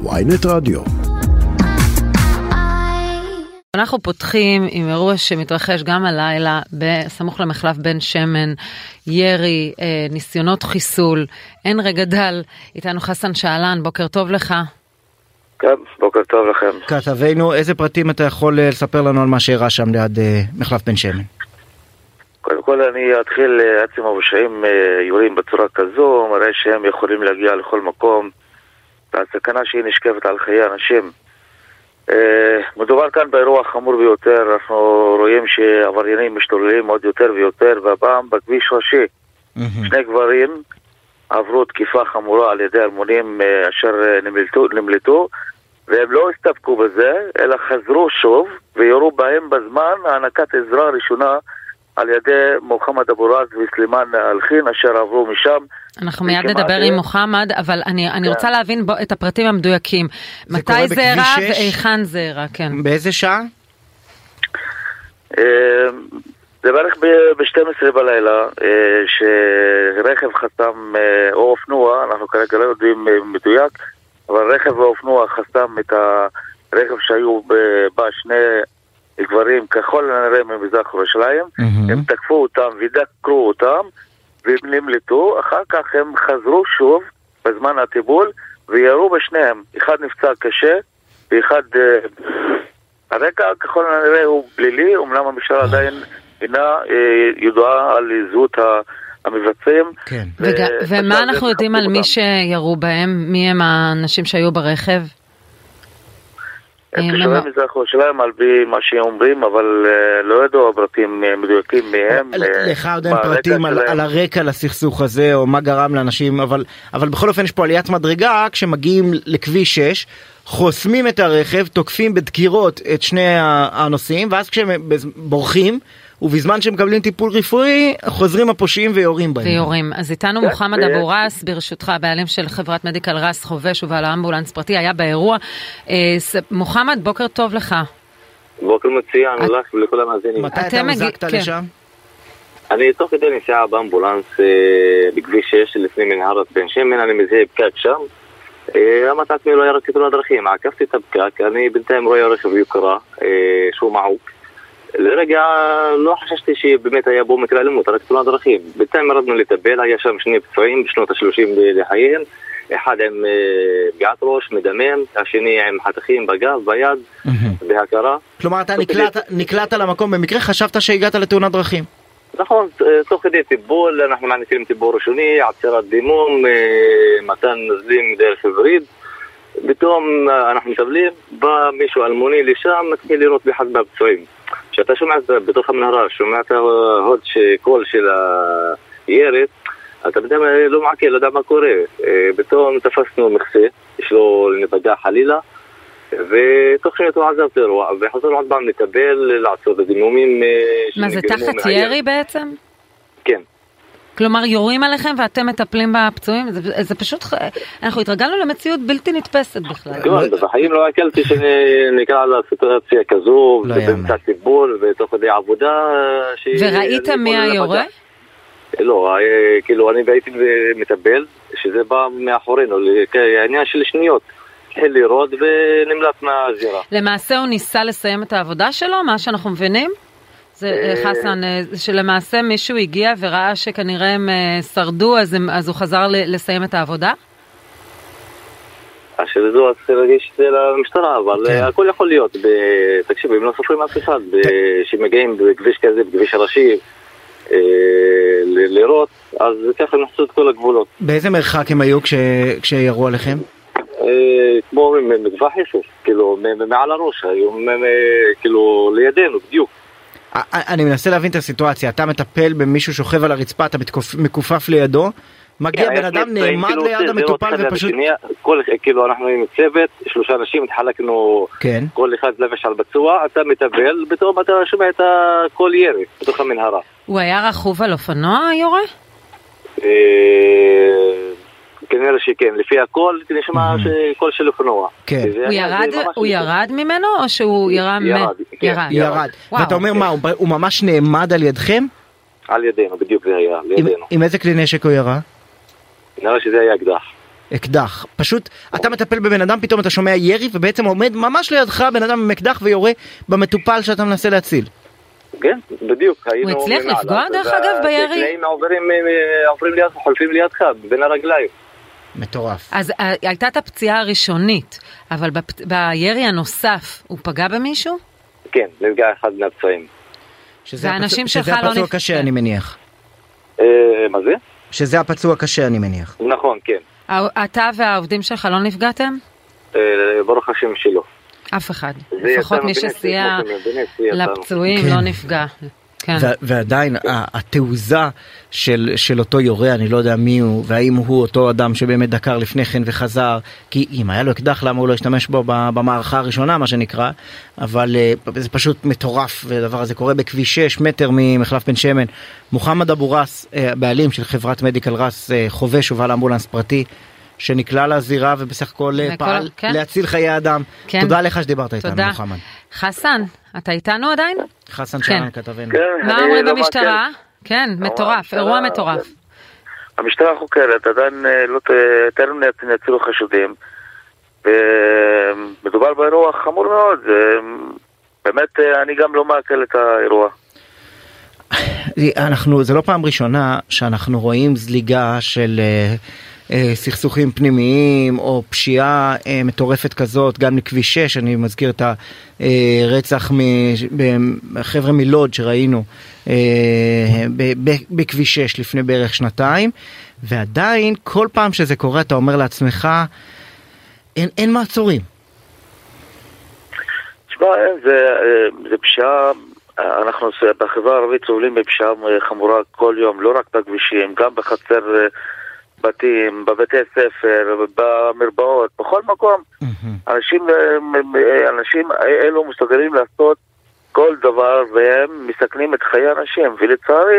ויינט רדיו. אנחנו פותחים עם אירוע שמתרחש גם הלילה בסמוך למחלף בן שמן, ירי, אה, ניסיונות חיסול, אין רגע דל. איתנו חסן שאלן, בוקר טוב לך. כן, בוקר טוב לכם. כתבנו, איזה פרטים אתה יכול אה, לספר לנו על מה שאירע שם ליד אה, מחלף בן שמן? קודם כל אני אתחיל, אה, עצם הפושעים אה, יורים בצורה כזו, מראה שהם יכולים להגיע לכל מקום, והסכנה שהיא נשקפת על חיי אנשים. אה, מדובר כאן באירוע חמור ביותר, אנחנו רואים שעבריינים משתוללים עוד יותר ויותר, והפעם בכביש ראשי. שני גברים עברו תקיפה חמורה על ידי אלמונים אה, אשר אה, נמלטו, נמלטו והם לא הסתפקו בזה, אלא חזרו שוב ויורו בהם בזמן הענקת עזרה ראשונה על ידי מוחמד אבו רז וסלימאן אלחין אשר עברו משם. אנחנו מיד נדבר אה, עם מוחמד, אבל אני, אני כן. רוצה להבין בו, את הפרטים המדויקים. זה מתי זה אירע? והיכן זה אירע, כן. באיזה שעה? אה, זה בערך ב-12 בלילה, אה, שרכב חסם, אה, או אופנוע, אנחנו כרגע לא יודעים אה, מדויק, אבל רכב ואופנוע חסם את הרכב שהיו בה שני גברים, ככל הנראה ממזרח ירושלים. הם תקפו אותם ודקרו אותם, והם נמלטו, אחר כך הם חזרו שוב בזמן הטיפול וירו בשניהם. אחד נפצע קשה ואחד... אה, הרקע ככל הנראה הוא פלילי, אומנם המשטרה עדיין אינה אה, ידועה על זהות ה- המבצעים. כן. ומה אנחנו יודעים על מי. שירו בהם? מי הם האנשים שהיו ברכב? תושבי מזרח ירושלים על פי מה שאומרים, אבל אה, לא ידעו פרטים אה, מדויקים מהם. אה, לך עוד אין פרטים על, הרקע לסכסוך הזה או מה גרם לאנשים אבל אבל בכל אופן יש פה עליית מדרגה כשמגיעים לכביש 6 חוסמים את הרכב תוקפים בדקירות את שני הנוסעים ואז כשהם בורחים ובזמן שהם מקבלים טיפול רפואי חוזרים הפושעים ויורים בהם. ויורים. אז איתנו כן, מוחמד אבו רס, ברשותך, הבעלים של חברת מדיקל רס חובש ובעל האמבולנס פרטי, היה באירוע. אה, מוחמד, בוקר טוב לך. בוקר מצוין לך ולכל המאזינים. מתי אתה מגיע- הוזקת כן. לשם? אני תוך כדי נסיעה באמבולנס אה, בכביש 6 לפני מנהרת בן שמן, אני מזהה פקק שם. אמרתי לעצמי לא היה רק תאונת דרכים, עקפתי את הפקק, אני בינתיים רואה רכב יוקרה אה, שהוא מעוק. לרגע לא חששתי שבאמת היה בו מקרה אלימות, רק תאונת דרכים. בינתיים ירדנו לטפל, היה שם שני פצועים בשנות ה-30 לחייהם, אחד עם אה, פגיעת ראש, מדמם, השני עם חתכים בגב, ביד, בהכרה. כלומר אתה נקלעת, נקלעת למקום במקרה חשבת שהגעת לתאונת דרכים. נכון, אה, תוך כדי טיפול, אנחנו מעניקים טיפול ראשוני, עצירת דימום, אה, מתן נזלים דרך וריד. פתאום אנחנו מטפלים, בא מישהו אלמוני לשם, מתחיל לירות באחד מהפצועים. כשאתה שומע בתוך המנהרה, שומע את ההוד קול של הירי, אתה בינתיים לא מעכל, לא יודע מה קורה. אה, פתאום תפסנו מכסה, יש לו נפגע חלילה. ותוך שניות הוא עזב את האירוע, וחזרנו עוד פעם לטפל, לעשות את הדימומים. אה, מה, זה תחת. ירי בעצם? כן. כלומר, יורים עליכם ואתם מטפלים בפצועים? זה, זה פשוט, אנחנו התרגלנו למציאות בלתי נתפסת בכלל. כן, בחיים לא עקלתי שנקרא לסיטואציה כזו, לא ובאמצע. טיפול ותוך כדי עבודה. וראית מי היורה? לא, אה, כאילו אני הייתי מטפל, שזה בא מאחורינו, העניין של שניות. התחיל לירות ונמלט מהזירה. למעשה הוא ניסה לסיים את העבודה שלו, מה שאנחנו מבינים? זה אה, חסן, אה, שלמעשה מישהו הגיע וראה שכנראה הם אה, שרדו, אז, הם, אז הוא חזר לסיים את העבודה? אשר זו אז צריך להגיש את זה למשטרה, אבל כן. הכל יכול להיות. ב- תקשיב, הם לא סופרים אף אחד. ב- שמגיעים בכביש כזה, בכביש הראשי, אה, ל- לירות, אז ככה הם נחצו את כל הגבולות. באיזה מרחק הם היו כש, כשירו עליכם? אה, כמו מטווח אפס, כאילו מעל הראש, היו מ- מ- כאילו לידינו, בדיוק. אני מנסה להבין את הסיטואציה, אתה מטפל במישהו שוכב על הרצפה, אתה מכופף לידו, מגיע כן, בן אדם נעמד כאילו, ליד המטופל ופשוט... כאילו אנחנו עם צוות, שלושה אנשים, התחלקנו, כן. כל אחד לבש על פצוע, אתה מטפל, פתאום אתה שומע את הקול ירי בתוך המנהרה. הוא היה רכוב על אופנוע, היורה? אה, כנראה שכן, לפי הקול, נשמע שקול של אופנוע. כן. הוא ירד, הוא ירד ממנו או שהוא. ירד, כן. ירד. ירד. וואו. ואתה אומר מה, הוא ממש נעמד על ידכם? על ידינו, בדיוק זה היה, לידינו. עם איזה כלי נשק הוא ירה? נראה שזה היה אקדח. אקדח. פשוט אתה מטפל בבן אדם, פתאום אתה שומע ירי ובעצם עומד ממש לידך בן אדם עם אקדח ויורה במטופל שאתה מנסה להציל. כן, בדיוק. הוא הצליח לפגוע דרך אגב בירי? הקלעים עוברים, אה, עוברים לידך, חולפים לידך, בין הרגליים. מטורף. אז אה, הייתה את הפציעה הראשונית, אבל בפ... בירי הנוסף הוא פגע במישהו? כן, נפגע אחד מהפצועים. שזה הפצוע- שלך שזה לא הפצוע נפגע. קשה אני מניח. אה, מה זה? שזה הפצוע קשה אני מניח. נכון, כן. אתה והעובדים שלך לא נפגעתם? אה, ברוך השם שלא. אף אחד. זה לפחות מי שסייע. לפצועים כן. לא נפגע. כן. ועדיין התעוזה של, של אותו יורה, אני לא יודע מי הוא, והאם הוא אותו אדם שבאמת דקר לפני כן וחזר, כי אם היה לו אקדח למה הוא לא השתמש בו במערכה הראשונה מה שנקרא, אבל אה, זה פשוט מטורף, והדבר הזה קורה בכביש 6 מטר ממחלף בן שמן. מוחמד אבו ראס, אה, הבעלים של חברת מדיקל ראס, אה, חובש ובעל אמבולנס פרטי. שנקלע לזירה ובסך הכל אה, פעל כן. להציל חיי אדם. כן. תודה לך שדיברת איתנו תודה. מוחמד. חסן, אתה איתנו עדיין? חסן כן. שאלן כתבנו. כן, מה אומרים לא במשטרה? כן, מטורף, המשטרה- אירוע מטורף. המשטרה חוקרת, עדיין אה, לא טרם נצילו חשודים. ומדובר באירוע חמור מאוד, באמת אה, אני גם לא מעכל את האירוע. אנחנו זה לא פעם ראשונה שאנחנו רואים זליגה של אה, אה, סכסוכים פנימיים או פשיעה אה, מטורפת כזאת גם לכביש 6 אני מזכיר את הרצח מחבר'ה מלוד שראינו אה, בכביש 6 לפני בערך שנתיים ועדיין כל פעם שזה קורה אתה אומר לעצמך אין, אין מעצורים. תשמע, אה, זה, אה, זה פשיעה, אה, אנחנו בחברה הערבית סובלים מפשיעה אה, חמורה כל יום, לא רק בכבישים, גם בחצר אה, בתים, בבתי ספר, במרפאות, בכל מקום. אנשים, אה, אנשים אלו מסוגלים לעשות כל דבר והם מסכנים את חיי האנשים, ולצערי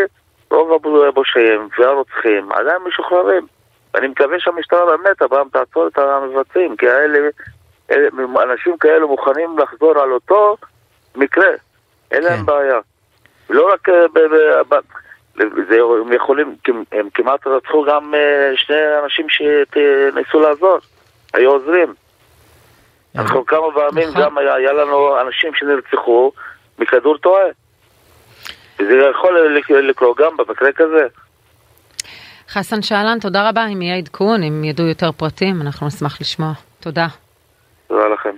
רוב הפושעים והרוצחים עדיין משוחררים. אני מקווה שהמשטרה באמת הפעם תעצור את המבצעים, כי האלה, אלה, אנשים כאלו מוכנים לחזור על אותו מקרה, אין להם כן. בעיה. לא רק אה, ב... ב, ב זה, הם יכולים, הם כמעט רצחו גם אה, שני אנשים שניסו לעזור, היו עוזרים. אנחנו כמה פעמים נכון. גם היה, היה לנו אנשים שנרצחו מכדור טועה. וזה יכול לק- לקרות גם במקרה כזה. חסן שאלן, תודה רבה. אם יהיה עדכון, אם ידעו יותר פרטים, אנחנו נשמח לשמוע. תודה. תודה לכם.